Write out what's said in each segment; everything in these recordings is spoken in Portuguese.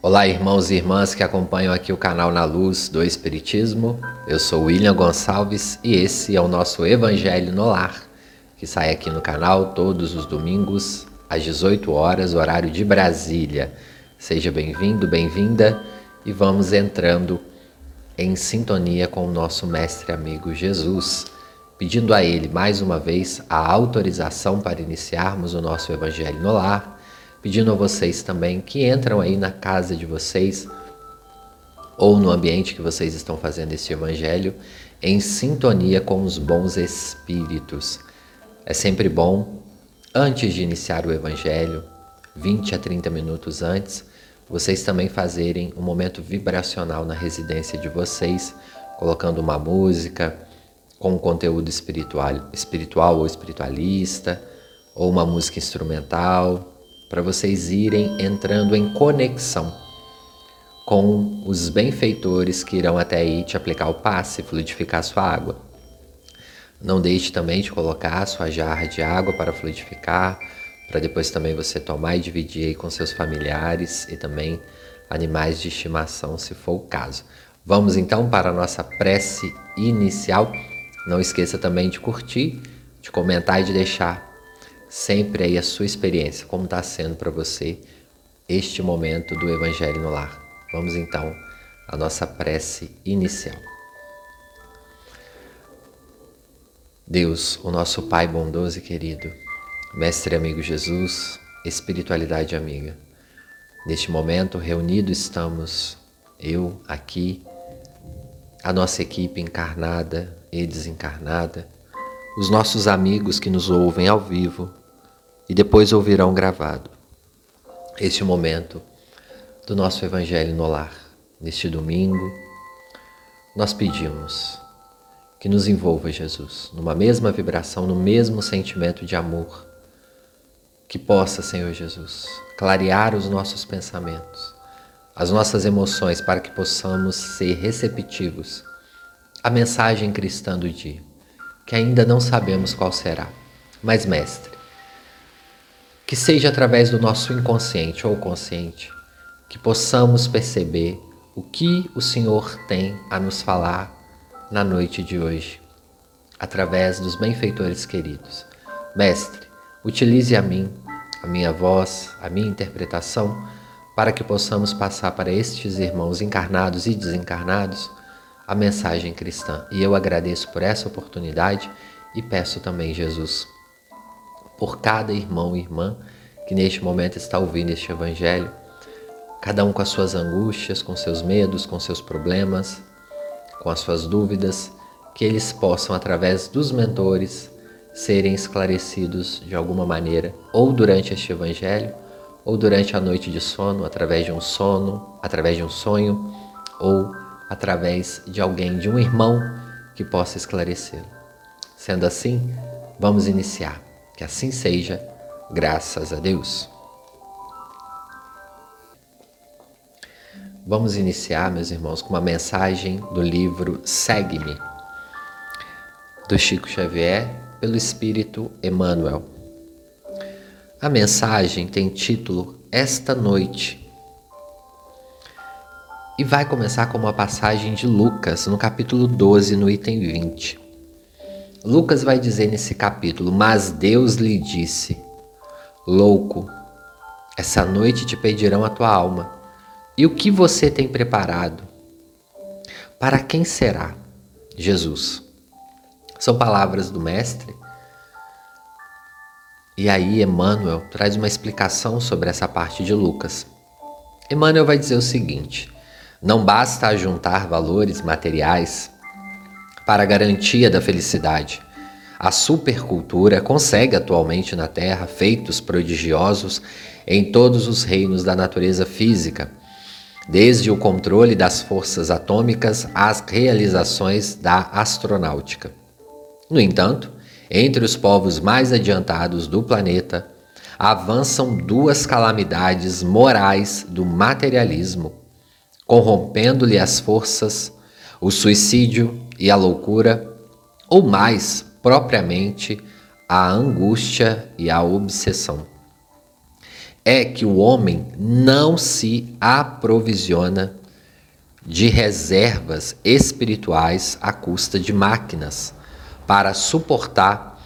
Olá, irmãos e irmãs que acompanham aqui o canal Na Luz do Espiritismo. Eu sou William Gonçalves e esse é o nosso Evangelho no Lar, que sai aqui no canal todos os domingos às 18 horas, horário de Brasília. Seja bem-vindo, bem-vinda e vamos entrando em sintonia com o nosso mestre amigo Jesus, pedindo a ele mais uma vez a autorização para iniciarmos o nosso Evangelho no Lar pedindo a vocês também que entram aí na casa de vocês ou no ambiente que vocês estão fazendo esse evangelho em sintonia com os bons espíritos. É sempre bom, antes de iniciar o evangelho, 20 a 30 minutos antes, vocês também fazerem um momento vibracional na residência de vocês, colocando uma música com um conteúdo espiritual, espiritual ou espiritualista, ou uma música instrumental, para vocês irem entrando em conexão com os benfeitores que irão até aí te aplicar o passe, fluidificar a sua água. Não deixe também de colocar a sua jarra de água para fluidificar, para depois também você tomar e dividir aí com seus familiares e também animais de estimação, se for o caso. Vamos então para a nossa prece inicial. Não esqueça também de curtir, de comentar e de deixar sempre aí a sua experiência, como está sendo para você este momento do Evangelho no Lar. Vamos então à nossa prece inicial. Deus, o nosso Pai bondoso e querido, Mestre amigo Jesus, espiritualidade amiga, neste momento reunido estamos, eu aqui, a nossa equipe encarnada e desencarnada, os nossos amigos que nos ouvem ao vivo e depois ouvirão gravado este momento do nosso Evangelho no Lar. Neste domingo, nós pedimos que nos envolva, Jesus, numa mesma vibração, no mesmo sentimento de amor. Que possa, Senhor Jesus, clarear os nossos pensamentos, as nossas emoções, para que possamos ser receptivos à mensagem cristã do dia, que ainda não sabemos qual será. Mas, Mestre, que seja através do nosso inconsciente ou consciente que possamos perceber o que o Senhor tem a nos falar na noite de hoje, através dos benfeitores queridos. Mestre, utilize a mim, a minha voz, a minha interpretação, para que possamos passar para estes irmãos encarnados e desencarnados a mensagem cristã. E eu agradeço por essa oportunidade e peço também, Jesus, por cada irmão e irmã que neste momento está ouvindo este Evangelho, cada um com as suas angústias, com seus medos, com seus problemas, com as suas dúvidas, que eles possam, através dos mentores, serem esclarecidos de alguma maneira, ou durante este Evangelho, ou durante a noite de sono, através de um sono, através de um sonho, ou através de alguém, de um irmão que possa esclarecê-lo. Sendo assim, vamos iniciar. Que assim seja, graças a Deus. Vamos iniciar, meus irmãos, com uma mensagem do livro Segue-me, do Chico Xavier, pelo Espírito Emmanuel. A mensagem tem título Esta Noite e vai começar com uma passagem de Lucas, no capítulo 12, no item 20. Lucas vai dizer nesse capítulo: Mas Deus lhe disse: Louco, essa noite te pedirão a tua alma. E o que você tem preparado? Para quem será? Jesus. São palavras do Mestre. E aí, Emmanuel traz uma explicação sobre essa parte de Lucas. Emmanuel vai dizer o seguinte: não basta juntar valores materiais para garantia da felicidade. A supercultura consegue atualmente na Terra feitos prodigiosos em todos os reinos da natureza física, desde o controle das forças atômicas às realizações da astronáutica. No entanto, entre os povos mais adiantados do planeta, avançam duas calamidades morais do materialismo, corrompendo-lhe as forças, o suicídio e a loucura, ou mais propriamente, a angústia e a obsessão. é que o homem não se aprovisiona de reservas espirituais à custa de máquinas para suportar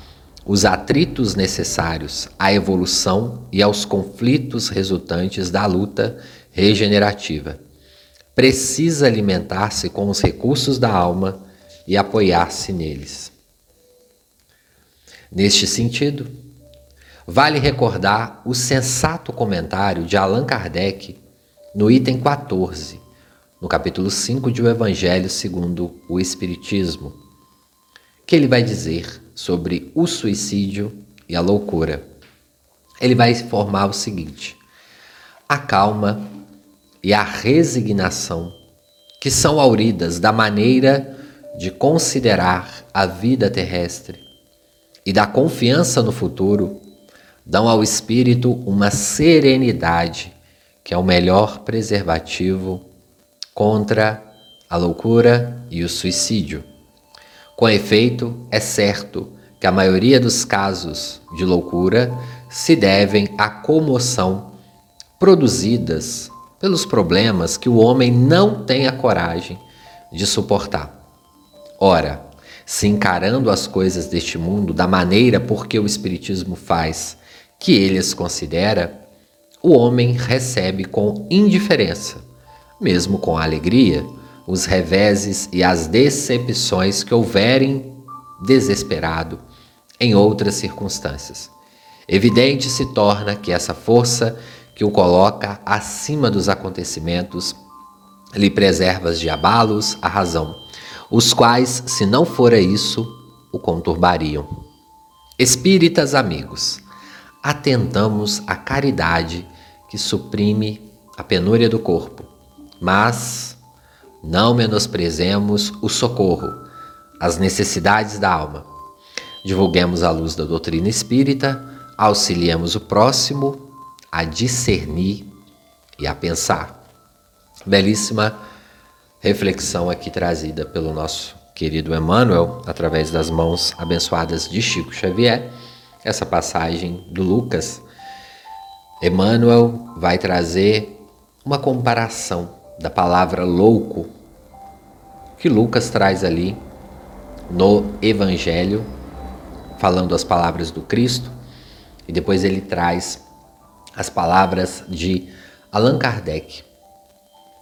os atritos necessários à evolução e aos conflitos resultantes da luta regenerativa. Precisa alimentar-se com os recursos da alma e apoiar-se neles. Neste sentido, vale recordar o sensato comentário de Allan Kardec no item 14, no capítulo 5 de O Evangelho segundo o Espiritismo, que ele vai dizer sobre o suicídio e a loucura. Ele vai informar o seguinte: a calma e a resignação, que são auridas da maneira de considerar a vida terrestre e da confiança no futuro, dão ao espírito uma serenidade que é o melhor preservativo contra a loucura e o suicídio. Com efeito, é certo que a maioria dos casos de loucura se devem à comoção produzidas pelos problemas que o homem não tem a coragem de suportar. Ora, se encarando as coisas deste mundo da maneira por que o Espiritismo faz, que ele as considera, o homem recebe com indiferença, mesmo com alegria, os reveses e as decepções que houverem desesperado em outras circunstâncias. Evidente se torna que essa força que o coloca acima dos acontecimentos lhe preserva de abalos a razão, os quais, se não fora isso, o conturbariam. Espíritas amigos, atentamos à caridade que suprime a penúria do corpo, mas não menosprezemos o socorro, as necessidades da alma. Divulguemos a luz da doutrina espírita, auxiliemos o próximo a discernir e a pensar. Belíssima reflexão aqui trazida pelo nosso querido Emmanuel, através das mãos abençoadas de Chico Xavier. Essa passagem do Lucas, Emmanuel vai trazer uma comparação da palavra louco que Lucas traz ali no Evangelho, falando as palavras do Cristo, e depois ele traz as palavras de Allan Kardec,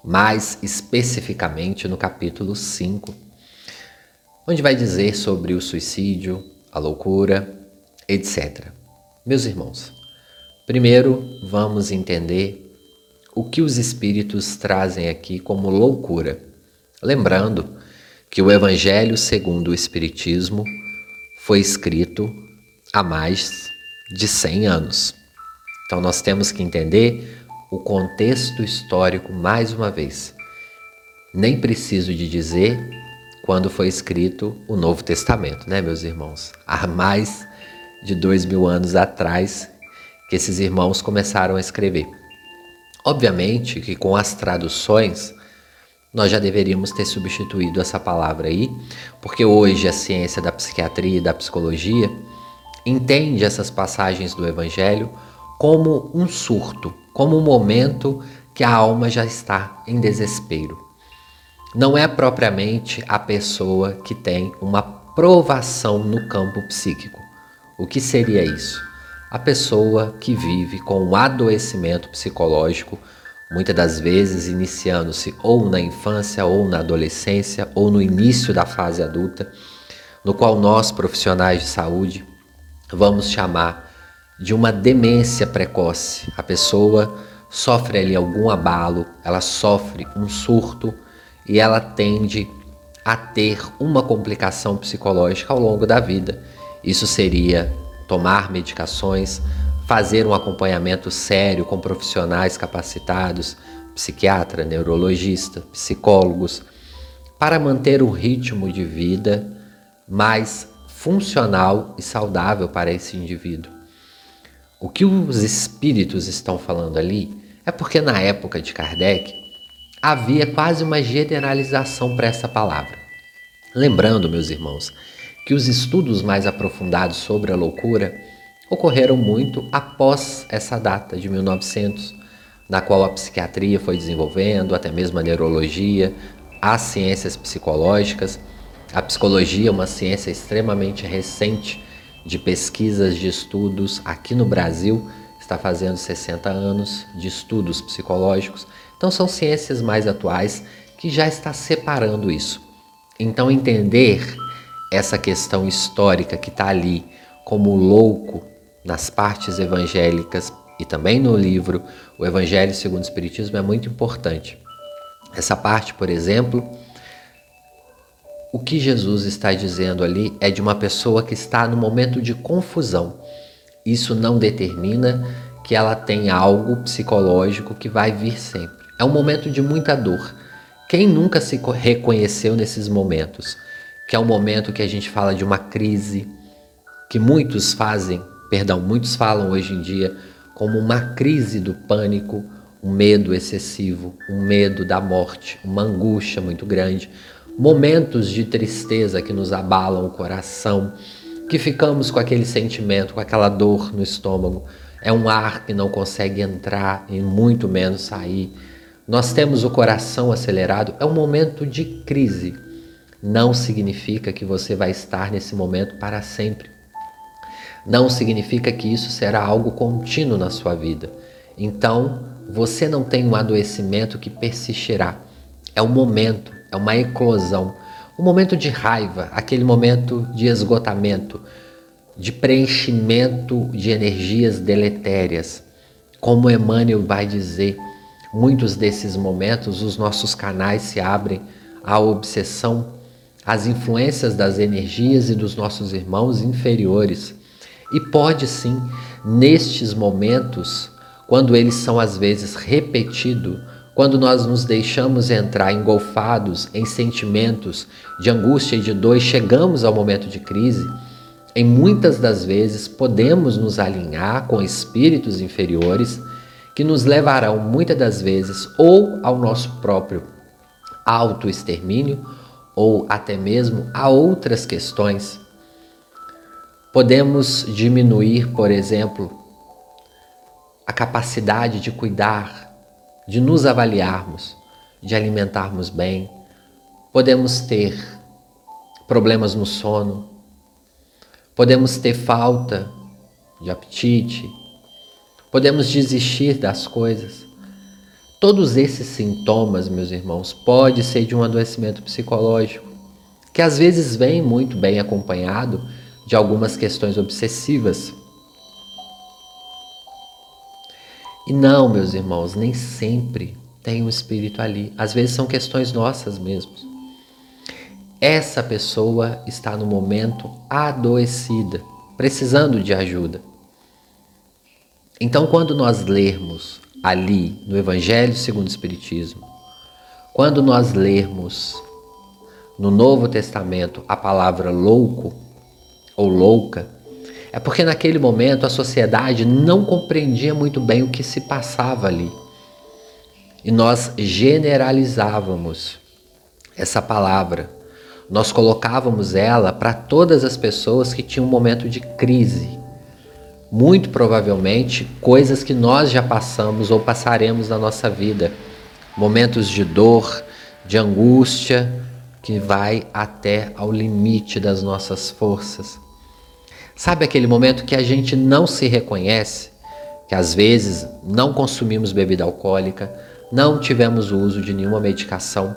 mais especificamente no capítulo 5, onde vai dizer sobre o suicídio, a loucura, etc. Meus irmãos, primeiro vamos entender o que os espíritos trazem aqui como loucura. Lembrando que o Evangelho segundo o Espiritismo foi escrito há mais de 100 anos. Então nós temos que entender o contexto histórico mais uma vez. Nem preciso de dizer quando foi escrito o Novo Testamento, né, meus irmãos? Há mais de dois mil anos atrás que esses irmãos começaram a escrever. Obviamente que com as traduções nós já deveríamos ter substituído essa palavra aí, porque hoje a ciência da psiquiatria e da psicologia entende essas passagens do Evangelho como um surto, como um momento que a alma já está em desespero. Não é propriamente a pessoa que tem uma provação no campo psíquico. O que seria isso? a pessoa que vive com um adoecimento psicológico, muitas das vezes iniciando-se ou na infância, ou na adolescência, ou no início da fase adulta, no qual nós, profissionais de saúde, vamos chamar de uma demência precoce. A pessoa sofre ali algum abalo, ela sofre um surto e ela tende a ter uma complicação psicológica ao longo da vida. Isso seria tomar medicações, fazer um acompanhamento sério com profissionais capacitados, psiquiatra, neurologista, psicólogos, para manter um ritmo de vida mais funcional e saudável para esse indivíduo. O que os espíritos estão falando ali é porque na época de Kardec havia quase uma generalização para essa palavra. Lembrando, meus irmãos, que os estudos mais aprofundados sobre a loucura ocorreram muito após essa data de 1900, na qual a psiquiatria foi desenvolvendo, até mesmo a neurologia, as ciências psicológicas. A psicologia é uma ciência extremamente recente de pesquisas, de estudos aqui no Brasil, está fazendo 60 anos de estudos psicológicos. Então são ciências mais atuais que já está separando isso. Então entender essa questão histórica que está ali como louco nas partes evangélicas e também no livro O Evangelho segundo o Espiritismo é muito importante. Essa parte, por exemplo, o que Jesus está dizendo ali é de uma pessoa que está no momento de confusão. Isso não determina que ela tem algo psicológico que vai vir sempre. É um momento de muita dor. Quem nunca se reconheceu nesses momentos? Que é um momento que a gente fala de uma crise, que muitos fazem perdão, muitos falam hoje em dia como uma crise do pânico, um medo excessivo, um medo da morte, uma angústia muito grande, momentos de tristeza que nos abalam o coração, que ficamos com aquele sentimento, com aquela dor no estômago. É um ar que não consegue entrar e muito menos sair. Nós temos o coração acelerado, é um momento de crise. Não significa que você vai estar nesse momento para sempre não significa que isso será algo contínuo na sua vida. Então, você não tem um adoecimento que persistirá. É um momento, é uma eclosão, um momento de raiva, aquele momento de esgotamento, de preenchimento de energias deletérias. Como Emmanuel vai dizer, muitos desses momentos os nossos canais se abrem à obsessão, às influências das energias e dos nossos irmãos inferiores e pode sim, nestes momentos, quando eles são às vezes repetidos, quando nós nos deixamos entrar engolfados em sentimentos de angústia e de dor e chegamos ao momento de crise, em muitas das vezes podemos nos alinhar com espíritos inferiores que nos levarão muitas das vezes ou ao nosso próprio autoextermínio ou até mesmo a outras questões. Podemos diminuir, por exemplo, a capacidade de cuidar, de nos avaliarmos, de alimentarmos bem. Podemos ter problemas no sono, podemos ter falta de apetite, podemos desistir das coisas. Todos esses sintomas, meus irmãos, pode ser de um adoecimento psicológico, que às vezes vem muito bem acompanhado de algumas questões obsessivas. E não, meus irmãos, nem sempre tem um espírito ali. Às vezes são questões nossas mesmos. Essa pessoa está no momento adoecida, precisando de ajuda. Então, quando nós lermos ali no Evangelho segundo o Espiritismo, quando nós lermos no Novo Testamento a palavra louco, ou louca, é porque naquele momento a sociedade não compreendia muito bem o que se passava ali. E nós generalizávamos essa palavra. Nós colocávamos ela para todas as pessoas que tinham um momento de crise. Muito provavelmente coisas que nós já passamos ou passaremos na nossa vida. Momentos de dor, de angústia, que vai até ao limite das nossas forças. Sabe aquele momento que a gente não se reconhece? Que às vezes não consumimos bebida alcoólica, não tivemos o uso de nenhuma medicação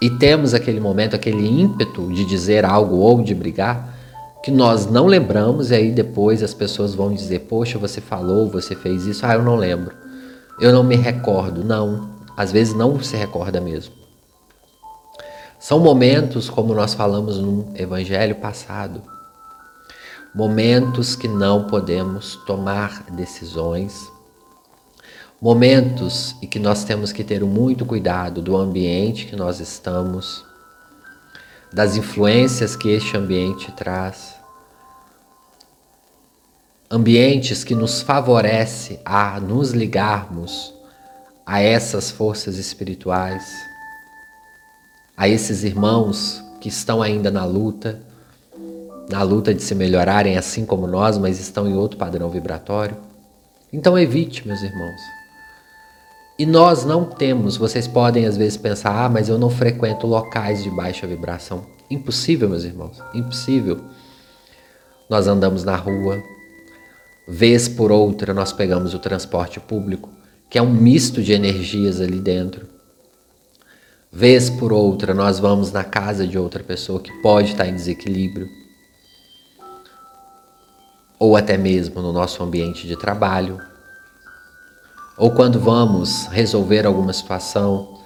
e temos aquele momento, aquele ímpeto de dizer algo ou de brigar, que nós não lembramos e aí depois as pessoas vão dizer: Poxa, você falou, você fez isso, ah, eu não lembro, eu não me recordo. Não, às vezes não se recorda mesmo. São momentos, como nós falamos no evangelho passado, momentos que não podemos tomar decisões, momentos em que nós temos que ter muito cuidado do ambiente que nós estamos, das influências que este ambiente traz, ambientes que nos favorece a nos ligarmos a essas forças espirituais, a esses irmãos que estão ainda na luta na luta de se melhorarem assim como nós, mas estão em outro padrão vibratório. Então evite, meus irmãos. E nós não temos, vocês podem às vezes pensar, ah, mas eu não frequento locais de baixa vibração. Impossível, meus irmãos, impossível. Nós andamos na rua, vez por outra nós pegamos o transporte público, que é um misto de energias ali dentro. Vez por outra nós vamos na casa de outra pessoa que pode estar em desequilíbrio. Ou até mesmo no nosso ambiente de trabalho, ou quando vamos resolver alguma situação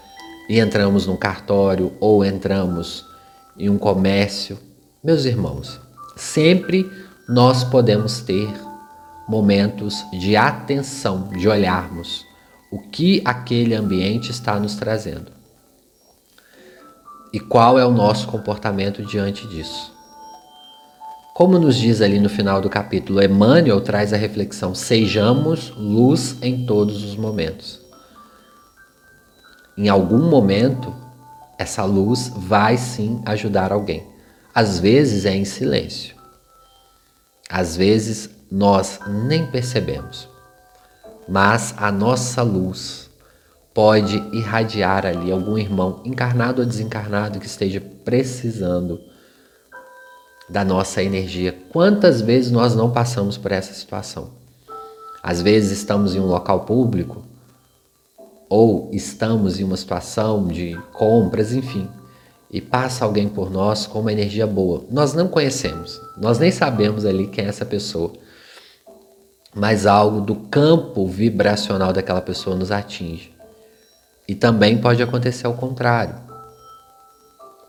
e entramos num cartório ou entramos em um comércio, meus irmãos, sempre nós podemos ter momentos de atenção, de olharmos o que aquele ambiente está nos trazendo e qual é o nosso comportamento diante disso. Como nos diz ali no final do capítulo, Emmanuel traz a reflexão: sejamos luz em todos os momentos. Em algum momento, essa luz vai sim ajudar alguém. Às vezes é em silêncio. Às vezes nós nem percebemos. Mas a nossa luz pode irradiar ali algum irmão, encarnado ou desencarnado, que esteja precisando da nossa energia. Quantas vezes nós não passamos por essa situação? Às vezes estamos em um local público ou estamos em uma situação de compras, enfim, e passa alguém por nós com uma energia boa. Nós não conhecemos, nós nem sabemos ali quem é essa pessoa, mas algo do campo vibracional daquela pessoa nos atinge. E também pode acontecer ao contrário.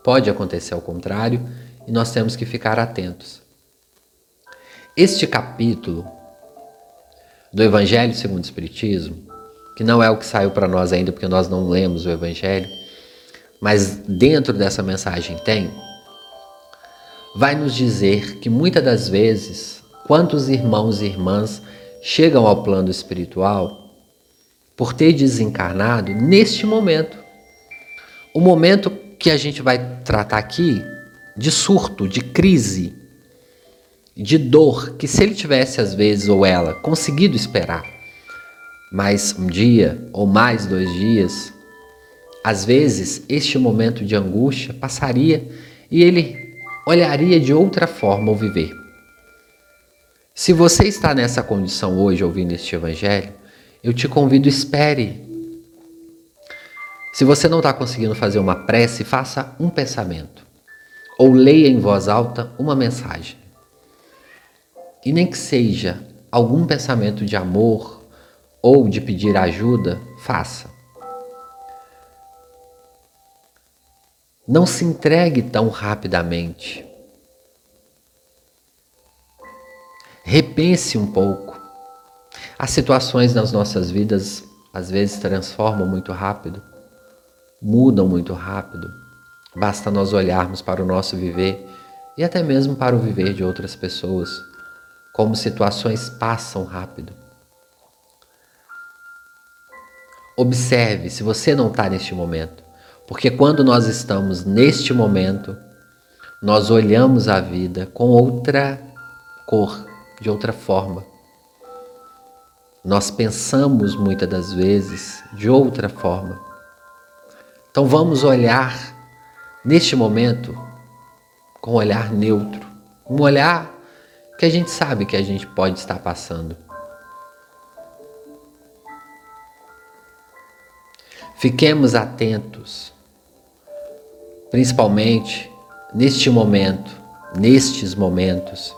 Pode acontecer ao contrário e nós temos que ficar atentos. Este capítulo do Evangelho segundo o Espiritismo, que não é o que saiu para nós ainda porque nós não lemos o Evangelho, mas dentro dessa mensagem tem, vai nos dizer que muitas das vezes, quantos irmãos e irmãs chegam ao plano espiritual por ter desencarnado neste momento. O momento que a gente vai tratar aqui de surto, de crise, de dor, que se ele tivesse às vezes ou ela conseguido esperar mais um dia ou mais dois dias, às vezes este momento de angústia passaria e ele olharia de outra forma o viver. Se você está nessa condição hoje ouvindo este evangelho, eu te convido, espere. Se você não está conseguindo fazer uma prece, faça um pensamento ou leia em voz alta uma mensagem. E nem que seja algum pensamento de amor ou de pedir ajuda, faça. Não se entregue tão rapidamente. Repense um pouco. As situações nas nossas vidas às vezes transformam muito rápido, mudam muito rápido. Basta nós olharmos para o nosso viver e até mesmo para o viver de outras pessoas, como situações passam rápido. Observe se você não está neste momento, porque quando nós estamos neste momento, nós olhamos a vida com outra cor, de outra forma. Nós pensamos muitas das vezes de outra forma. Então vamos olhar neste momento, com um olhar neutro, um olhar que a gente sabe que a gente pode estar passando. Fiquemos atentos, principalmente neste momento, nestes momentos,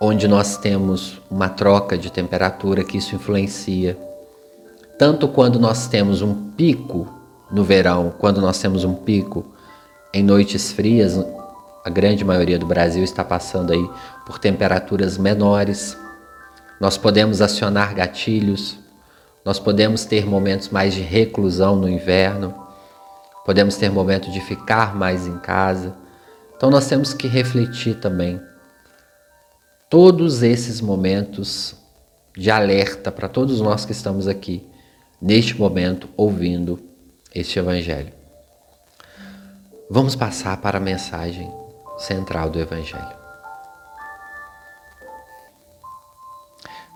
onde nós temos uma troca de temperatura que isso influencia. Tanto quando nós temos um pico no verão, quando nós temos um pico em noites frias, a grande maioria do Brasil está passando aí por temperaturas menores. Nós podemos acionar gatilhos, nós podemos ter momentos mais de reclusão no inverno, podemos ter momentos de ficar mais em casa. Então nós temos que refletir também todos esses momentos de alerta para todos nós que estamos aqui neste momento ouvindo este Evangelho. Vamos passar para a mensagem central do Evangelho.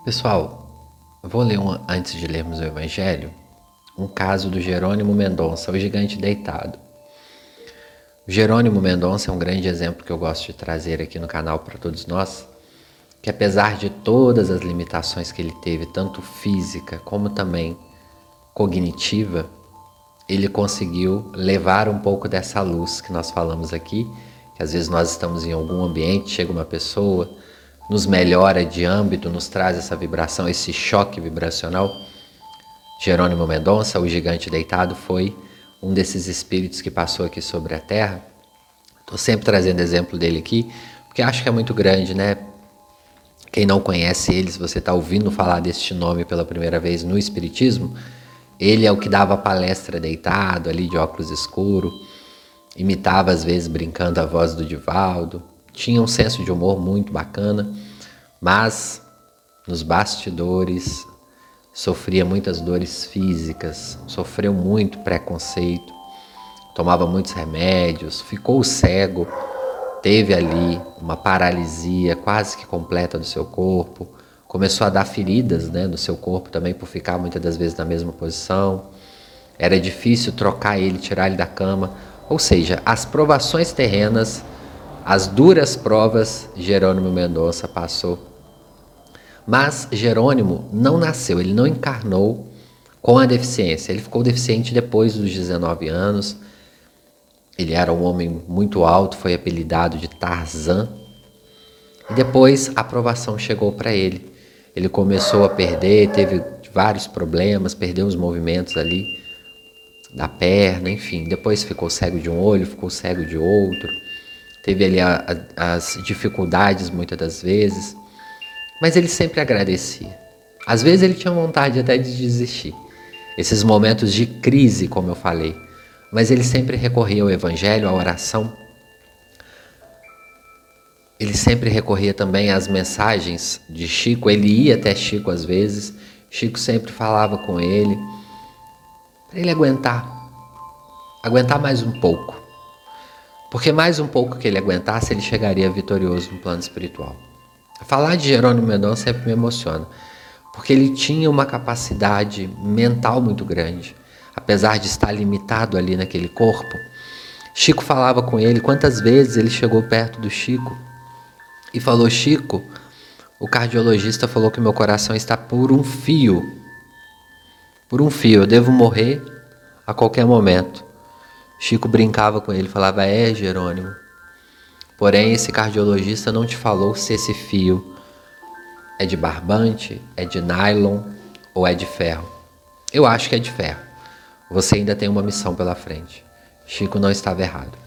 Pessoal, vou ler um, antes de lermos o Evangelho um caso do Jerônimo Mendonça, o gigante deitado. Jerônimo Mendonça é um grande exemplo que eu gosto de trazer aqui no canal para todos nós, que apesar de todas as limitações que ele teve, tanto física como também cognitiva, ele conseguiu levar um pouco dessa luz que nós falamos aqui, que às vezes nós estamos em algum ambiente, chega uma pessoa, nos melhora de âmbito, nos traz essa vibração, esse choque vibracional. Jerônimo Mendonça, o gigante deitado, foi um desses espíritos que passou aqui sobre a Terra. Estou sempre trazendo exemplo dele aqui, porque acho que é muito grande, né? Quem não conhece ele, se você está ouvindo falar deste nome pela primeira vez no Espiritismo, ele é o que dava palestra deitado, ali de óculos escuro, imitava às vezes brincando a voz do Divaldo, tinha um senso de humor muito bacana, mas nos bastidores sofria muitas dores físicas, sofreu muito preconceito, tomava muitos remédios, ficou cego, teve ali uma paralisia quase que completa do seu corpo, começou a dar feridas né, no seu corpo também por ficar muitas das vezes na mesma posição. Era difícil trocar ele, tirar ele da cama. Ou seja, as provações terrenas, as duras provas, Jerônimo Mendonça passou mas Jerônimo não nasceu, ele não encarnou com a deficiência. Ele ficou deficiente depois dos 19 anos. Ele era um homem muito alto, foi apelidado de Tarzan. E depois a aprovação chegou para ele. Ele começou a perder, teve vários problemas, perdeu os movimentos ali da perna, enfim. Depois ficou cego de um olho, ficou cego de outro. Teve ali a, a, as dificuldades muitas das vezes. Mas ele sempre agradecia. Às vezes ele tinha vontade até de desistir. Esses momentos de crise, como eu falei. Mas ele sempre recorria ao evangelho, à oração. Ele sempre recorria também às mensagens de Chico. Ele ia até Chico às vezes. Chico sempre falava com ele para ele aguentar. Aguentar mais um pouco. Porque mais um pouco que ele aguentasse, ele chegaria vitorioso no plano espiritual. Falar de Jerônimo Mendonça sempre me emociona, porque ele tinha uma capacidade mental muito grande, apesar de estar limitado ali naquele corpo. Chico falava com ele, quantas vezes ele chegou perto do Chico e falou: Chico, o cardiologista falou que meu coração está por um fio. Por um fio, eu devo morrer a qualquer momento. Chico brincava com ele, falava: É, Jerônimo, Porém, esse cardiologista não te falou se esse fio é de barbante, é de nylon ou é de ferro. Eu acho que é de ferro. Você ainda tem uma missão pela frente. Chico não estava errado.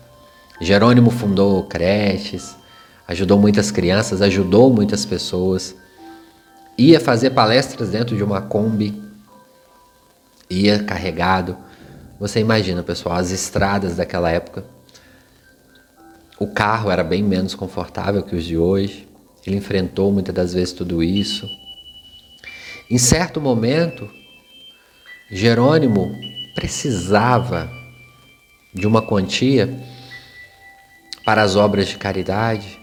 Jerônimo fundou creches, ajudou muitas crianças, ajudou muitas pessoas, ia fazer palestras dentro de uma Kombi, ia carregado. Você imagina, pessoal, as estradas daquela época o carro era bem menos confortável que os de hoje. Ele enfrentou muitas das vezes tudo isso. Em certo momento, Jerônimo precisava de uma quantia para as obras de caridade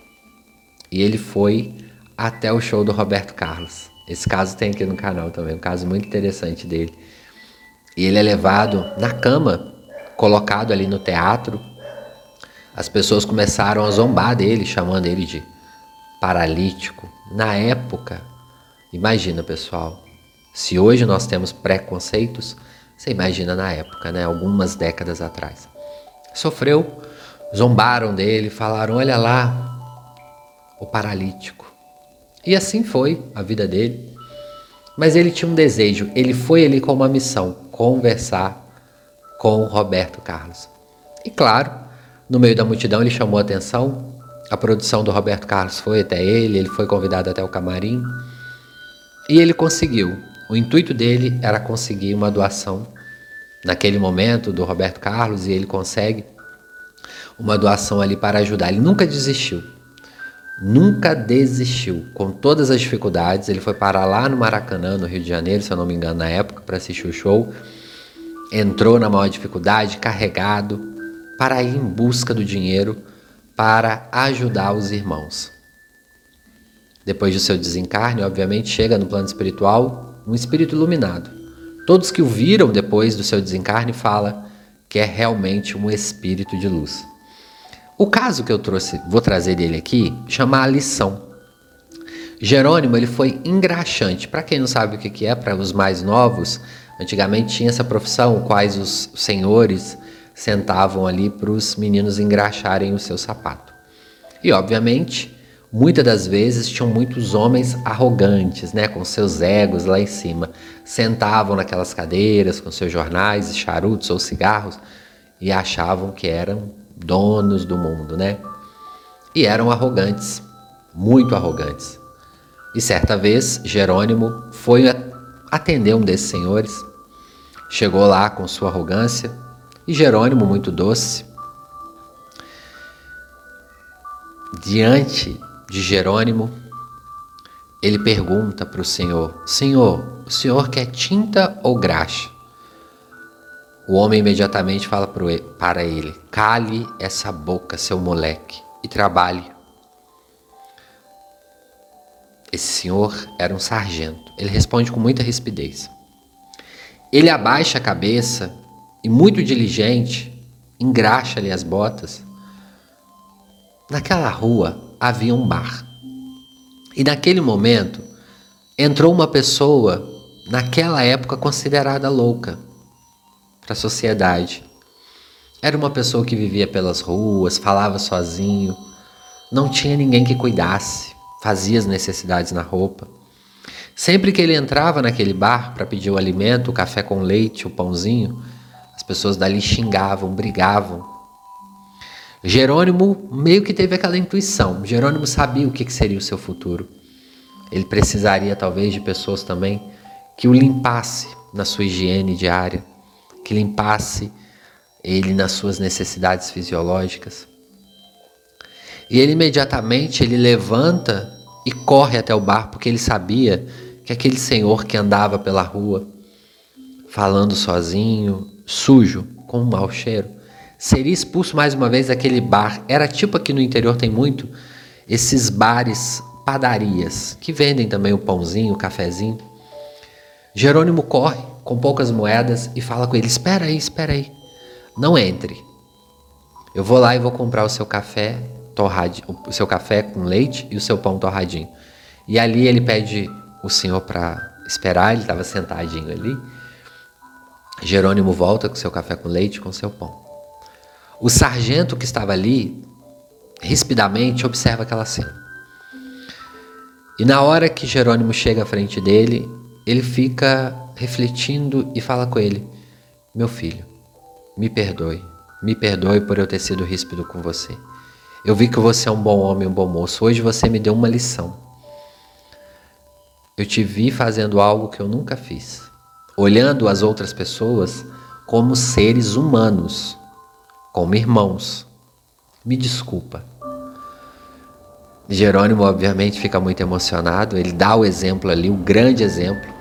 e ele foi até o show do Roberto Carlos. Esse caso tem aqui no canal também, um caso muito interessante dele. E ele é levado na cama, colocado ali no teatro, as pessoas começaram a zombar dele, chamando ele de paralítico. Na época, imagina pessoal, se hoje nós temos preconceitos, você imagina na época, né? Algumas décadas atrás. Sofreu, zombaram dele, falaram: olha lá, o paralítico. E assim foi a vida dele. Mas ele tinha um desejo, ele foi ali com uma missão: conversar com Roberto Carlos. E claro, no meio da multidão, ele chamou a atenção. A produção do Roberto Carlos foi até ele, ele foi convidado até o camarim. E ele conseguiu. O intuito dele era conseguir uma doação naquele momento do Roberto Carlos e ele consegue uma doação ali para ajudar. Ele nunca desistiu. Nunca desistiu. Com todas as dificuldades, ele foi parar lá no Maracanã, no Rio de Janeiro, se eu não me engano, na época, para assistir o show. Entrou na maior dificuldade, carregado, para ir em busca do dinheiro para ajudar os irmãos. Depois do seu desencarne, obviamente, chega no plano espiritual um espírito iluminado. Todos que o viram depois do seu desencarne fala que é realmente um espírito de luz. O caso que eu trouxe, vou trazer dele aqui, chama a lição. Jerônimo ele foi engraxante. Para quem não sabe o que é, para os mais novos, antigamente tinha essa profissão, quais os senhores sentavam ali para os meninos engraxarem o seu sapato. E obviamente, muitas das vezes tinham muitos homens arrogantes, né, com seus egos lá em cima, sentavam naquelas cadeiras com seus jornais e charutos ou cigarros e achavam que eram donos do mundo, né? E eram arrogantes, muito arrogantes. E certa vez, Jerônimo foi atender um desses senhores, chegou lá com sua arrogância, e Jerônimo, muito doce, diante de Jerônimo, ele pergunta para o Senhor: Senhor, o senhor quer tinta ou graxa? O homem imediatamente fala para ele: Cale essa boca, seu moleque, e trabalhe. Esse senhor era um sargento. Ele responde com muita rispidez. Ele abaixa a cabeça e, muito diligente, engraxa-lhe as botas. Naquela rua havia um bar. E naquele momento entrou uma pessoa, naquela época considerada louca para a sociedade. Era uma pessoa que vivia pelas ruas, falava sozinho, não tinha ninguém que cuidasse, fazia as necessidades na roupa. Sempre que ele entrava naquele bar para pedir o alimento, o café com leite, o pãozinho, as pessoas dali xingavam, brigavam. Jerônimo meio que teve aquela intuição. Jerônimo sabia o que seria o seu futuro. Ele precisaria talvez de pessoas também que o limpasse na sua higiene diária, que limpasse ele nas suas necessidades fisiológicas. E ele imediatamente ele levanta e corre até o bar porque ele sabia que aquele senhor que andava pela rua falando sozinho, sujo, com um mau cheiro, seria expulso mais uma vez daquele bar. Era tipo aqui no interior tem muito esses bares, padarias, que vendem também o pãozinho, o cafezinho. Jerônimo corre com poucas moedas e fala com ele: Espera aí, espera aí. Não entre. Eu vou lá e vou comprar o seu café torradinho, o seu café com leite e o seu pão torradinho. E ali ele pede o senhor para esperar, ele estava sentadinho ali. Jerônimo volta com seu café com leite, com seu pão. O sargento que estava ali, rispidamente, observa aquela cena. E na hora que Jerônimo chega à frente dele, ele fica refletindo e fala com ele: Meu filho, me perdoe, me perdoe por eu ter sido ríspido com você. Eu vi que você é um bom homem, um bom moço. Hoje você me deu uma lição. Eu te vi fazendo algo que eu nunca fiz, olhando as outras pessoas como seres humanos, como irmãos. Me desculpa. Jerônimo, obviamente, fica muito emocionado. Ele dá o exemplo ali, o grande exemplo.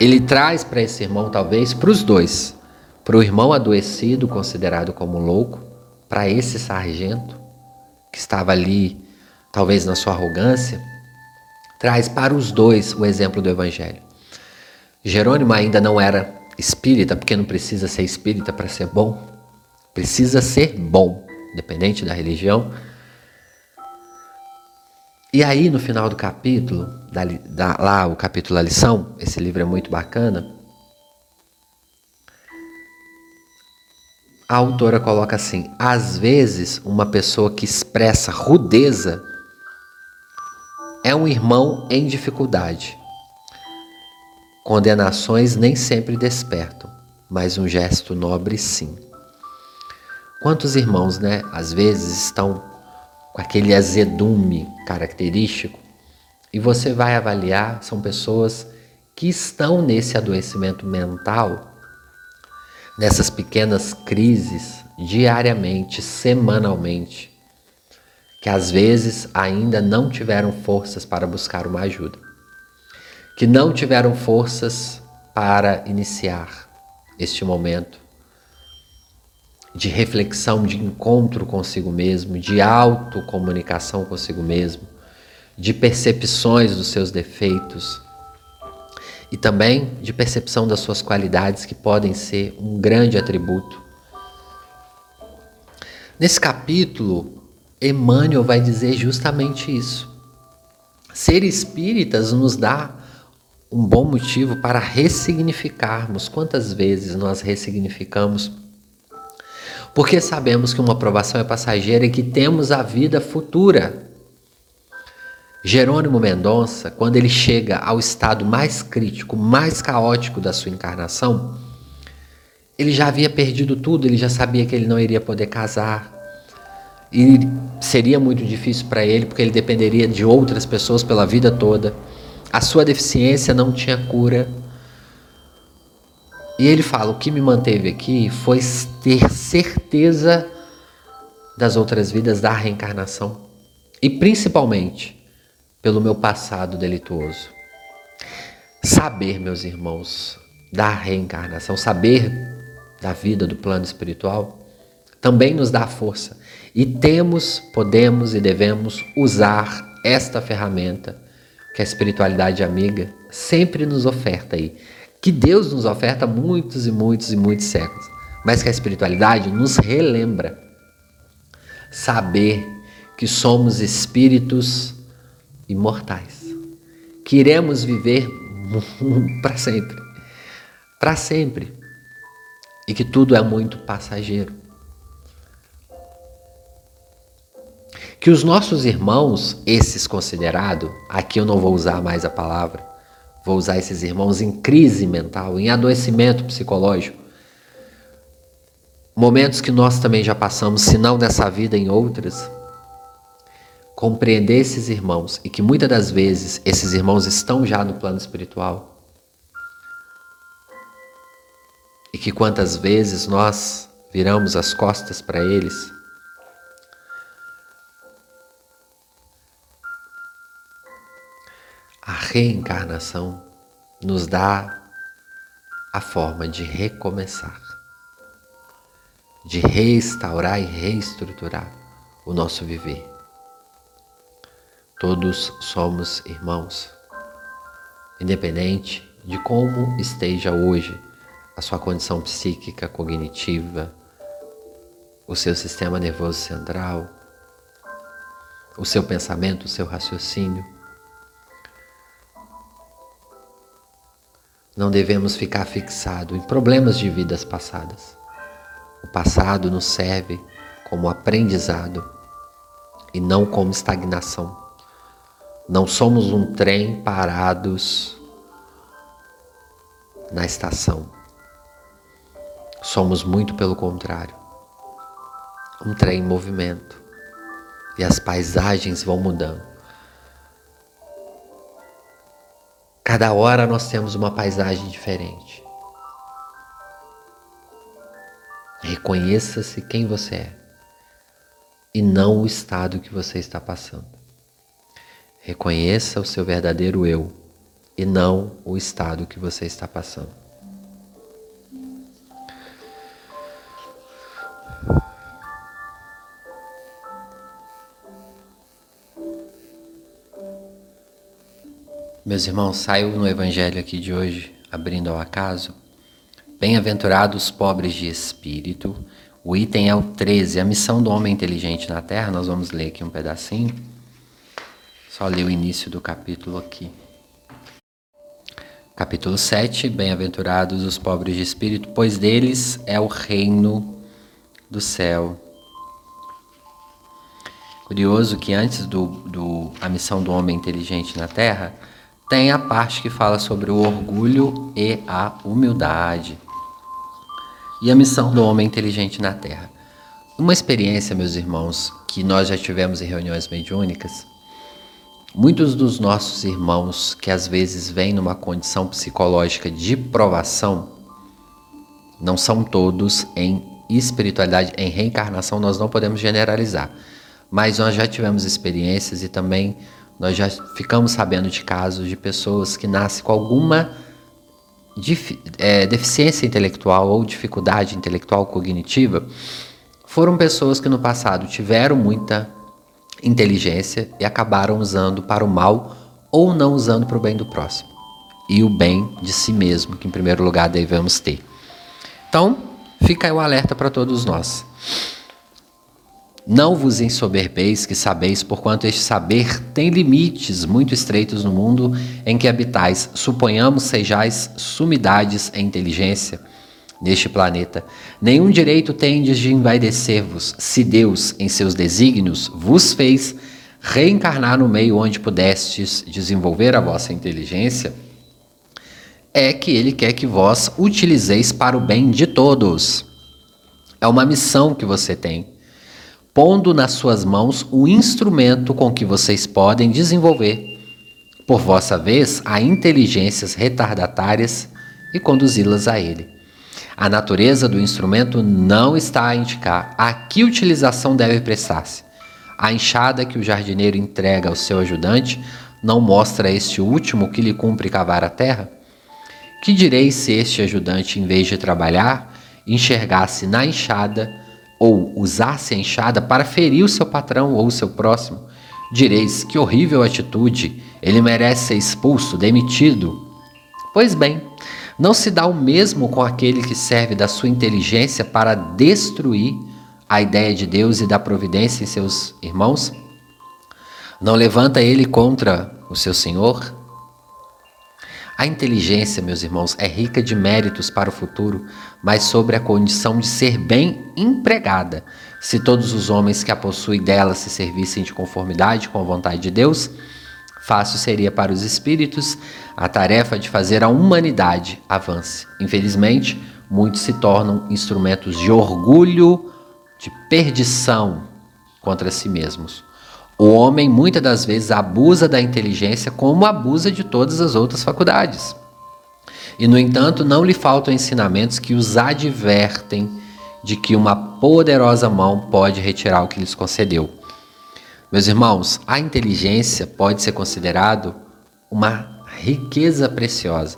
Ele traz para esse irmão, talvez, para os dois, para o irmão adoecido, considerado como louco, para esse sargento que estava ali, talvez na sua arrogância, traz para os dois o exemplo do Evangelho. Jerônimo ainda não era espírita, porque não precisa ser espírita para ser bom, precisa ser bom, independente da religião. E aí, no final do capítulo, da, da, lá o capítulo da lição, esse livro é muito bacana. A autora coloca assim: às vezes, uma pessoa que expressa rudeza é um irmão em dificuldade. Condenações nem sempre despertam, mas um gesto nobre sim. Quantos irmãos, né, às vezes estão com aquele azedume característico, e você vai avaliar, são pessoas que estão nesse adoecimento mental, nessas pequenas crises, diariamente, semanalmente, que às vezes ainda não tiveram forças para buscar uma ajuda, que não tiveram forças para iniciar este momento de reflexão, de encontro consigo mesmo, de autocomunicação consigo mesmo, de percepções dos seus defeitos e também de percepção das suas qualidades que podem ser um grande atributo. Nesse capítulo, Emmanuel vai dizer justamente isso. Ser espíritas nos dá um bom motivo para ressignificarmos. Quantas vezes nós ressignificamos? Porque sabemos que uma aprovação é passageira e que temos a vida futura. Jerônimo Mendonça, quando ele chega ao estado mais crítico, mais caótico da sua encarnação, ele já havia perdido tudo, ele já sabia que ele não iria poder casar. E seria muito difícil para ele, porque ele dependeria de outras pessoas pela vida toda. A sua deficiência não tinha cura. E ele fala: o que me manteve aqui foi ter certeza das outras vidas, da reencarnação. E principalmente pelo meu passado delituoso. Saber, meus irmãos, da reencarnação, saber da vida do plano espiritual, também nos dá força. E temos, podemos e devemos usar esta ferramenta que a espiritualidade amiga sempre nos oferta aí. Que Deus nos oferta muitos e muitos e muitos séculos, mas que a espiritualidade nos relembra. Saber que somos espíritos imortais, que iremos viver para sempre, para sempre, e que tudo é muito passageiro. Que os nossos irmãos, esses considerados, aqui eu não vou usar mais a palavra, vou usar esses irmãos em crise mental, em adoecimento psicológico, momentos que nós também já passamos, se não nessa vida, em outras, compreender esses irmãos e que muitas das vezes esses irmãos estão já no plano espiritual. E que quantas vezes nós viramos as costas para eles. A reencarnação nos dá a forma de recomeçar, de restaurar e reestruturar o nosso viver. Todos somos irmãos, independente de como esteja hoje a sua condição psíquica, cognitiva, o seu sistema nervoso central, o seu pensamento, o seu raciocínio. Não devemos ficar fixados em problemas de vidas passadas. O passado nos serve como aprendizado e não como estagnação. Não somos um trem parados na estação. Somos muito pelo contrário. Um trem em movimento. E as paisagens vão mudando. Cada hora nós temos uma paisagem diferente. Reconheça-se quem você é e não o estado que você está passando. Reconheça o seu verdadeiro eu e não o estado que você está passando. Meus irmãos, saiu no evangelho aqui de hoje, abrindo ao acaso. Bem-aventurados os pobres de espírito. O item é o 13, a missão do homem inteligente na terra. Nós vamos ler aqui um pedacinho. Só ler o início do capítulo aqui. Capítulo 7: Bem-aventurados os pobres de espírito, pois deles é o reino do céu. Curioso que antes do, do a missão do homem inteligente na Terra, tem a parte que fala sobre o orgulho e a humildade. E a missão do homem inteligente na Terra. Uma experiência, meus irmãos, que nós já tivemos em reuniões mediúnicas, Muitos dos nossos irmãos que às vezes vêm numa condição psicológica de provação, não são todos em espiritualidade, em reencarnação, nós não podemos generalizar. Mas nós já tivemos experiências e também nós já ficamos sabendo de casos de pessoas que nascem com alguma é, deficiência intelectual ou dificuldade intelectual cognitiva foram pessoas que no passado tiveram muita inteligência e acabaram usando para o mal ou não usando para o bem do próximo e o bem de si mesmo, que em primeiro lugar devemos ter. Então, fica aí o alerta para todos nós. Não vos ensoberbeis que sabeis, porquanto este saber tem limites muito estreitos no mundo em que habitais. Suponhamos sejais sumidades em inteligência neste planeta. Nenhum direito tendes de envaidecer-vos, se Deus, em seus desígnios, vos fez reencarnar no meio onde pudestes desenvolver a vossa inteligência, é que Ele quer que vós utilizeis para o bem de todos. É uma missão que você tem pondo nas suas mãos o instrumento com que vocês podem desenvolver, por vossa vez, a inteligências retardatárias e conduzi-las a ele. A natureza do instrumento não está a indicar a que utilização deve prestar-se. A enxada que o jardineiro entrega ao seu ajudante não mostra a este último que lhe cumpre cavar a terra? Que direis se este ajudante, em vez de trabalhar, enxergasse na enxada ou usasse a enxada para ferir o seu patrão ou o seu próximo, direis que horrível atitude, ele merece ser expulso, demitido. Pois bem, não se dá o mesmo com aquele que serve da sua inteligência para destruir a ideia de Deus e da providência em seus irmãos? Não levanta ele contra o seu Senhor? A inteligência, meus irmãos, é rica de méritos para o futuro, mas sobre a condição de ser bem empregada. Se todos os homens que a possuem dela se servissem de conformidade com a vontade de Deus, fácil seria para os espíritos a tarefa de fazer a humanidade avance. Infelizmente, muitos se tornam instrumentos de orgulho, de perdição contra si mesmos. O homem muitas das vezes abusa da inteligência como abusa de todas as outras faculdades. E, no entanto, não lhe faltam ensinamentos que os advertem de que uma poderosa mão pode retirar o que lhes concedeu. Meus irmãos, a inteligência pode ser considerado uma riqueza preciosa.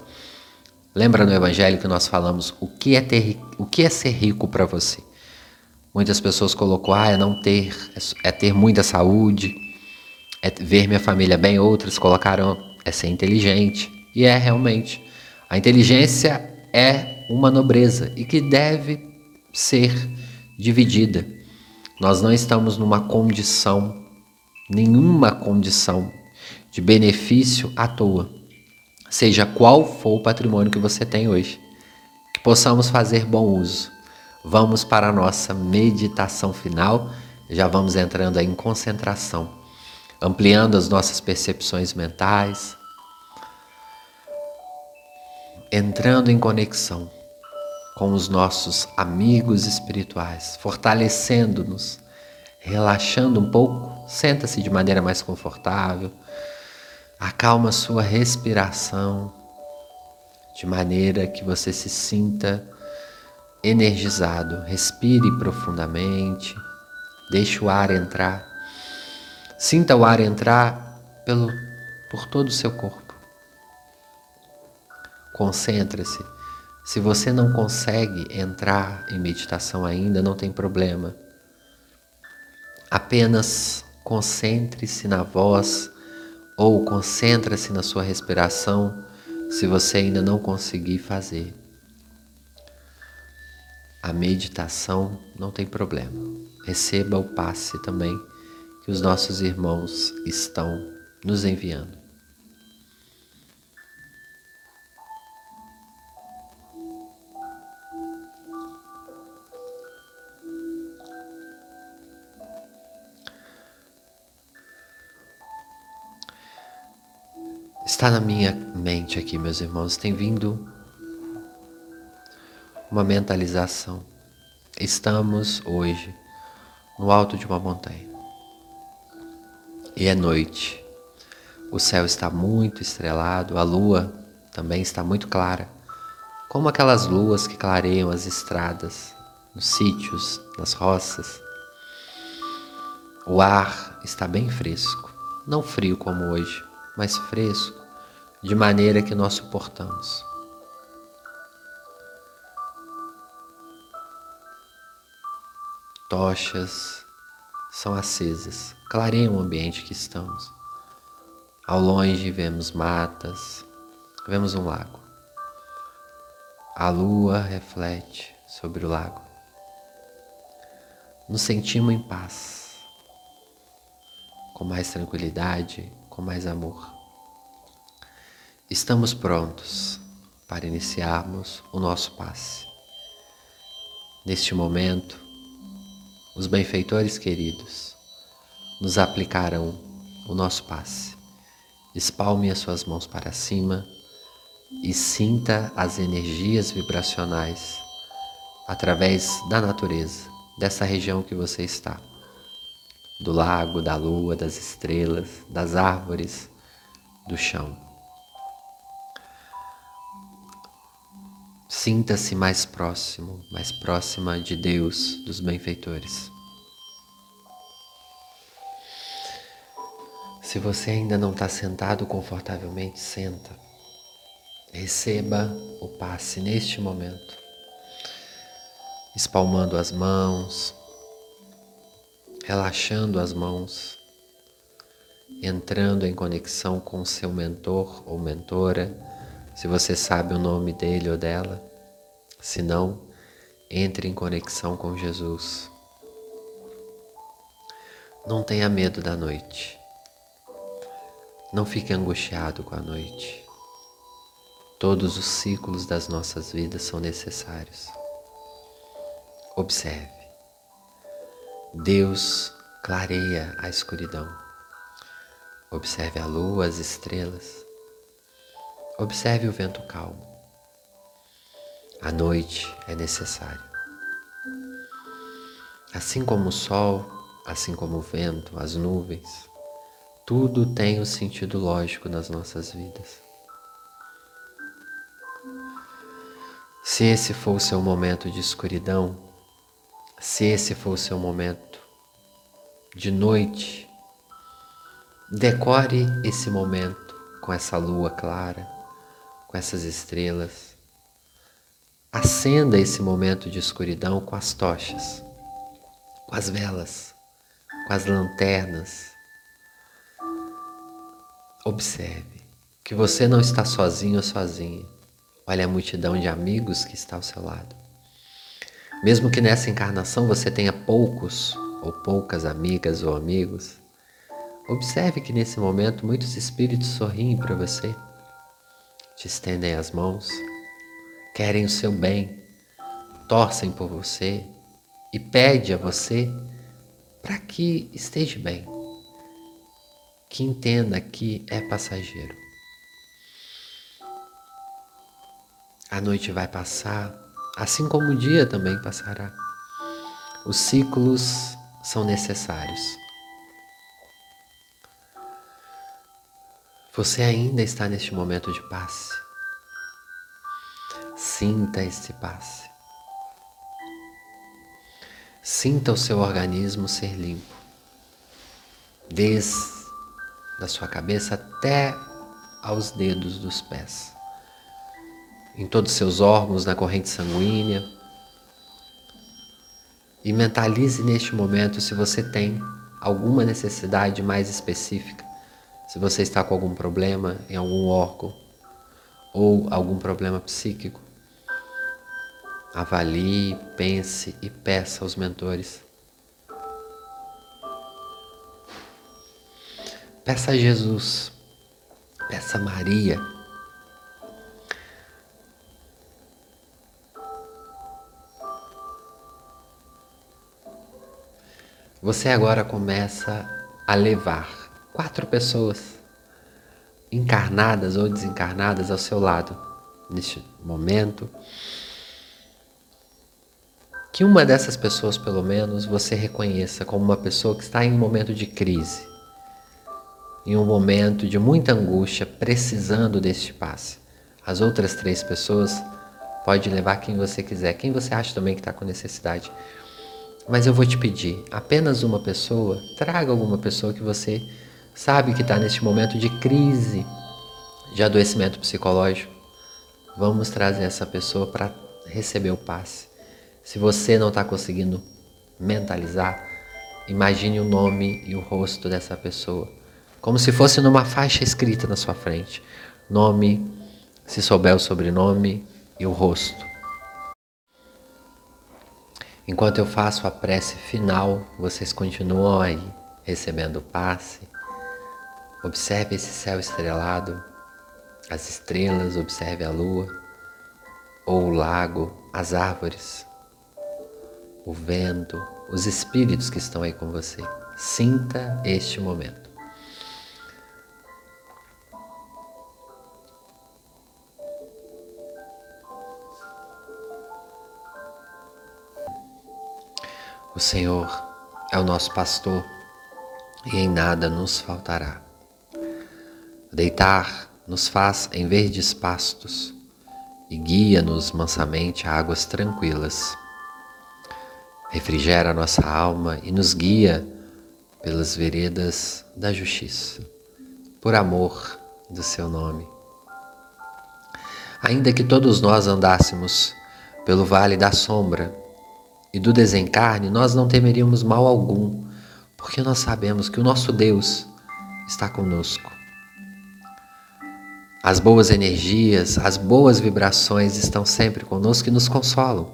Lembra no evangelho que nós falamos o que é ter, o que é ser rico para você? Muitas pessoas colocou, ah, é não ter, é ter muita saúde, é ver minha família bem. Outras colocaram, é ser inteligente. E é realmente. A inteligência é uma nobreza e que deve ser dividida. Nós não estamos numa condição, nenhuma condição de benefício à toa, seja qual for o patrimônio que você tem hoje. Que possamos fazer bom uso Vamos para a nossa meditação final. Já vamos entrando em concentração, ampliando as nossas percepções mentais, entrando em conexão com os nossos amigos espirituais, fortalecendo-nos, relaxando um pouco. Senta-se de maneira mais confortável, acalma sua respiração, de maneira que você se sinta energizado. Respire profundamente, deixe o ar entrar. Sinta o ar entrar pelo, por todo o seu corpo. Concentre-se. Se você não consegue entrar em meditação ainda, não tem problema. Apenas concentre-se na voz ou concentre-se na sua respiração se você ainda não conseguir fazer a meditação, não tem problema. Receba o passe também que os nossos irmãos estão nos enviando. Está na minha mente aqui, meus irmãos, tem vindo uma mentalização. Estamos hoje no alto de uma montanha e é noite. O céu está muito estrelado, a lua também está muito clara, como aquelas luas que clareiam as estradas, nos sítios, nas roças. O ar está bem fresco, não frio como hoje, mas fresco, de maneira que nós suportamos. Tochas são acesas, clareiam o ambiente que estamos. Ao longe vemos matas, vemos um lago. A lua reflete sobre o lago. Nos sentimos em paz, com mais tranquilidade, com mais amor. Estamos prontos para iniciarmos o nosso passe. Neste momento, os benfeitores queridos nos aplicarão o nosso passe. Espalme as suas mãos para cima e sinta as energias vibracionais através da natureza, dessa região que você está. Do lago, da lua, das estrelas, das árvores, do chão. Sinta-se mais próximo, mais próxima de Deus, dos benfeitores. Se você ainda não está sentado confortavelmente, senta. Receba o passe neste momento, espalmando as mãos, relaxando as mãos, entrando em conexão com seu mentor ou mentora se você sabe o nome dele ou dela. Se não, entre em conexão com Jesus. Não tenha medo da noite. Não fique angustiado com a noite. Todos os ciclos das nossas vidas são necessários. Observe. Deus clareia a escuridão. Observe a lua, as estrelas. Observe o vento calmo. A noite é necessária. Assim como o sol, assim como o vento, as nuvens, tudo tem um sentido lógico nas nossas vidas. Se esse for o seu momento de escuridão, se esse for o seu momento de noite, decore esse momento com essa lua clara, com essas estrelas. Acenda esse momento de escuridão com as tochas, com as velas, com as lanternas. Observe que você não está sozinho ou sozinha. Olha a multidão de amigos que está ao seu lado. Mesmo que nessa encarnação você tenha poucos ou poucas amigas ou amigos, observe que nesse momento muitos espíritos sorriem para você te estendem as mãos, querem o seu bem, torcem por você e pede a você para que esteja bem, que entenda que é passageiro. A noite vai passar, assim como o dia também passará. Os ciclos são necessários. Você ainda está neste momento de passe. Sinta esse passe. Sinta o seu organismo ser limpo, desde a sua cabeça até aos dedos dos pés, em todos os seus órgãos, na corrente sanguínea. E mentalize neste momento se você tem alguma necessidade mais específica se você está com algum problema em algum órgão ou algum problema psíquico, avalie, pense e peça aos mentores. Peça a Jesus, peça a Maria. Você agora começa a levar quatro pessoas encarnadas ou desencarnadas ao seu lado neste momento. Que uma dessas pessoas, pelo menos, você reconheça como uma pessoa que está em um momento de crise, em um momento de muita angústia, precisando deste passe. As outras três pessoas pode levar quem você quiser, quem você acha também que está com necessidade. Mas eu vou te pedir, apenas uma pessoa, traga alguma pessoa que você sabe que está neste momento de crise, de adoecimento psicológico, vamos trazer essa pessoa para receber o passe. Se você não está conseguindo mentalizar, imagine o nome e o rosto dessa pessoa, como se fosse numa faixa escrita na sua frente. Nome, se souber o sobrenome e o rosto. Enquanto eu faço a prece final, vocês continuam aí recebendo o passe. Observe esse céu estrelado, as estrelas, observe a lua, ou o lago, as árvores, o vento, os espíritos que estão aí com você. Sinta este momento. O Senhor é o nosso pastor e em nada nos faltará. Deitar nos faz em verdes pastos e guia-nos mansamente a águas tranquilas. Refrigera nossa alma e nos guia pelas veredas da justiça, por amor do seu nome. Ainda que todos nós andássemos pelo vale da sombra e do desencarne, nós não temeríamos mal algum, porque nós sabemos que o nosso Deus está conosco. As boas energias, as boas vibrações estão sempre conosco e nos consolam.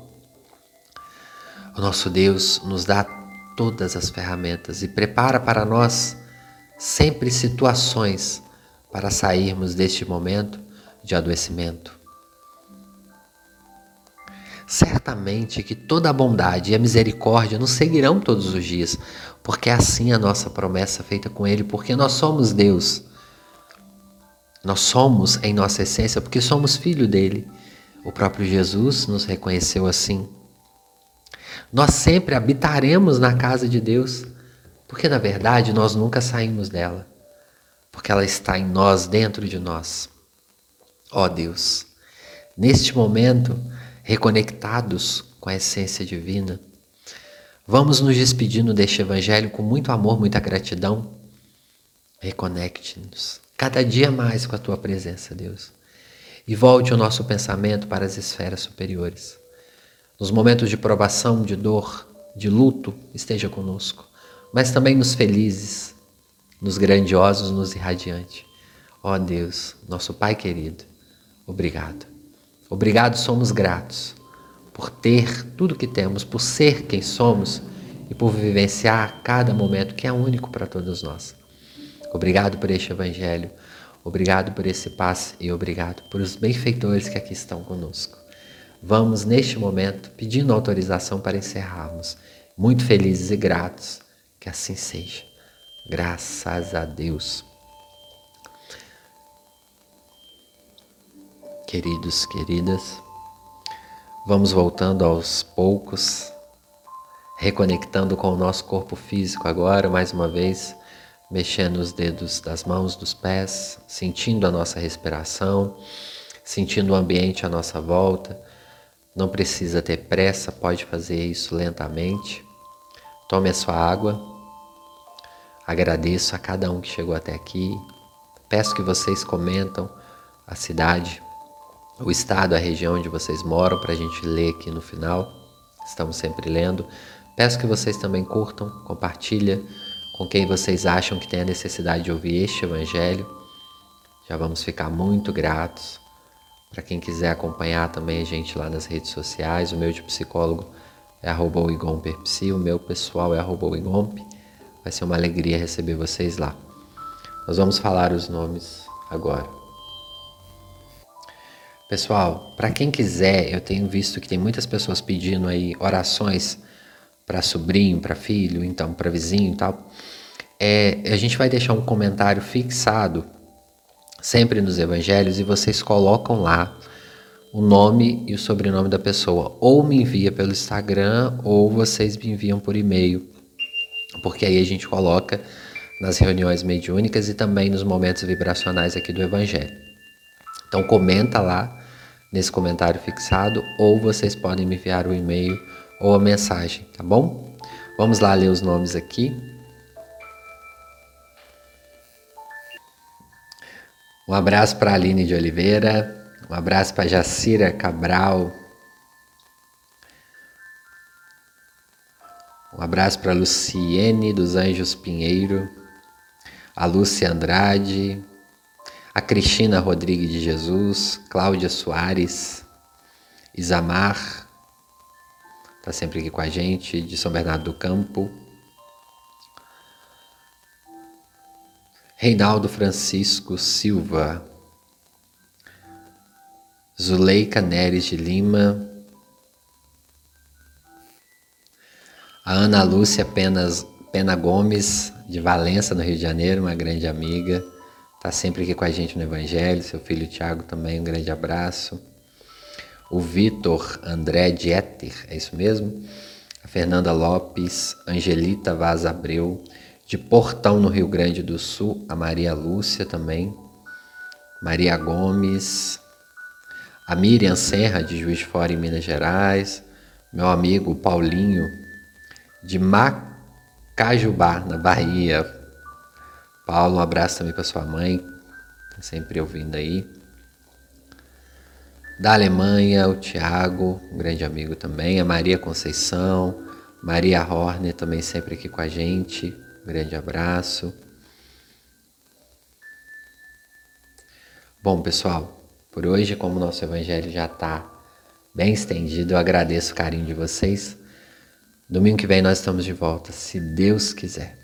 O nosso Deus nos dá todas as ferramentas e prepara para nós sempre situações para sairmos deste momento de adoecimento, Certamente que toda a bondade e a misericórdia nos seguirão todos os dias, porque é assim a nossa promessa feita com Ele, porque nós somos Deus. Nós somos em nossa essência, porque somos filho dele. O próprio Jesus nos reconheceu assim. Nós sempre habitaremos na casa de Deus, porque na verdade nós nunca saímos dela, porque ela está em nós, dentro de nós. Ó oh Deus, neste momento, reconectados com a essência divina. Vamos nos despedindo deste Evangelho com muito amor, muita gratidão. Reconecte-nos cada dia mais com a tua presença, Deus. E volte o nosso pensamento para as esferas superiores. Nos momentos de provação, de dor, de luto, esteja conosco, mas também nos felizes, nos grandiosos, nos irradiantes. Ó oh Deus, nosso Pai querido, obrigado. Obrigado, somos gratos por ter tudo que temos, por ser quem somos e por vivenciar cada momento que é único para todos nós. Obrigado por este Evangelho, obrigado por esse passe e obrigado por os benfeitores que aqui estão conosco. Vamos, neste momento, pedindo autorização para encerrarmos. Muito felizes e gratos que assim seja. Graças a Deus. queridos, queridas. Vamos voltando aos poucos, reconectando com o nosso corpo físico agora, mais uma vez, mexendo os dedos das mãos, dos pés, sentindo a nossa respiração, sentindo o ambiente à nossa volta. Não precisa ter pressa, pode fazer isso lentamente. Tome a sua água. Agradeço a cada um que chegou até aqui. Peço que vocês comentam a cidade o estado, a região onde vocês moram, para a gente ler aqui no final. Estamos sempre lendo. Peço que vocês também curtam, compartilhem com quem vocês acham que tem a necessidade de ouvir este evangelho. Já vamos ficar muito gratos. Para quem quiser acompanhar também a gente lá nas redes sociais, o meu de psicólogo é arroba o o meu pessoal é arroba o Vai ser uma alegria receber vocês lá. Nós vamos falar os nomes agora. Pessoal, para quem quiser, eu tenho visto que tem muitas pessoas pedindo aí orações para sobrinho, para filho, então para vizinho e tal. É, a gente vai deixar um comentário fixado sempre nos evangelhos e vocês colocam lá o nome e o sobrenome da pessoa. Ou me envia pelo Instagram ou vocês me enviam por e-mail. Porque aí a gente coloca nas reuniões mediúnicas e também nos momentos vibracionais aqui do evangelho. Então comenta lá nesse comentário fixado ou vocês podem me enviar o e-mail ou a mensagem, tá bom? Vamos lá ler os nomes aqui. Um abraço para Aline de Oliveira, um abraço para Jacira Cabral, Um abraço para Luciene dos Anjos Pinheiro, a Lúcia Andrade, a Cristina Rodrigues de Jesus, Cláudia Soares, Isamar, está sempre aqui com a gente, de São Bernardo do Campo. Reinaldo Francisco Silva, Zuleika Neres de Lima, a Ana Lúcia Penas, Pena Gomes, de Valença, no Rio de Janeiro, uma grande amiga, está sempre aqui com a gente no Evangelho, seu filho Tiago também, um grande abraço. O Vitor André Dieter, é isso mesmo? A Fernanda Lopes, Angelita Vaz Abreu, de Portão, no Rio Grande do Sul, a Maria Lúcia também, Maria Gomes, a Miriam Serra, de Juiz de Fora, em Minas Gerais, meu amigo Paulinho, de Macajubá, na Bahia. Paulo, um abraço também para sua mãe, tá sempre ouvindo aí. Da Alemanha, o Tiago, um grande amigo também, a Maria Conceição, Maria Horner também sempre aqui com a gente. Grande abraço. Bom, pessoal, por hoje, como o nosso evangelho já está bem estendido, eu agradeço o carinho de vocês. Domingo que vem nós estamos de volta, se Deus quiser.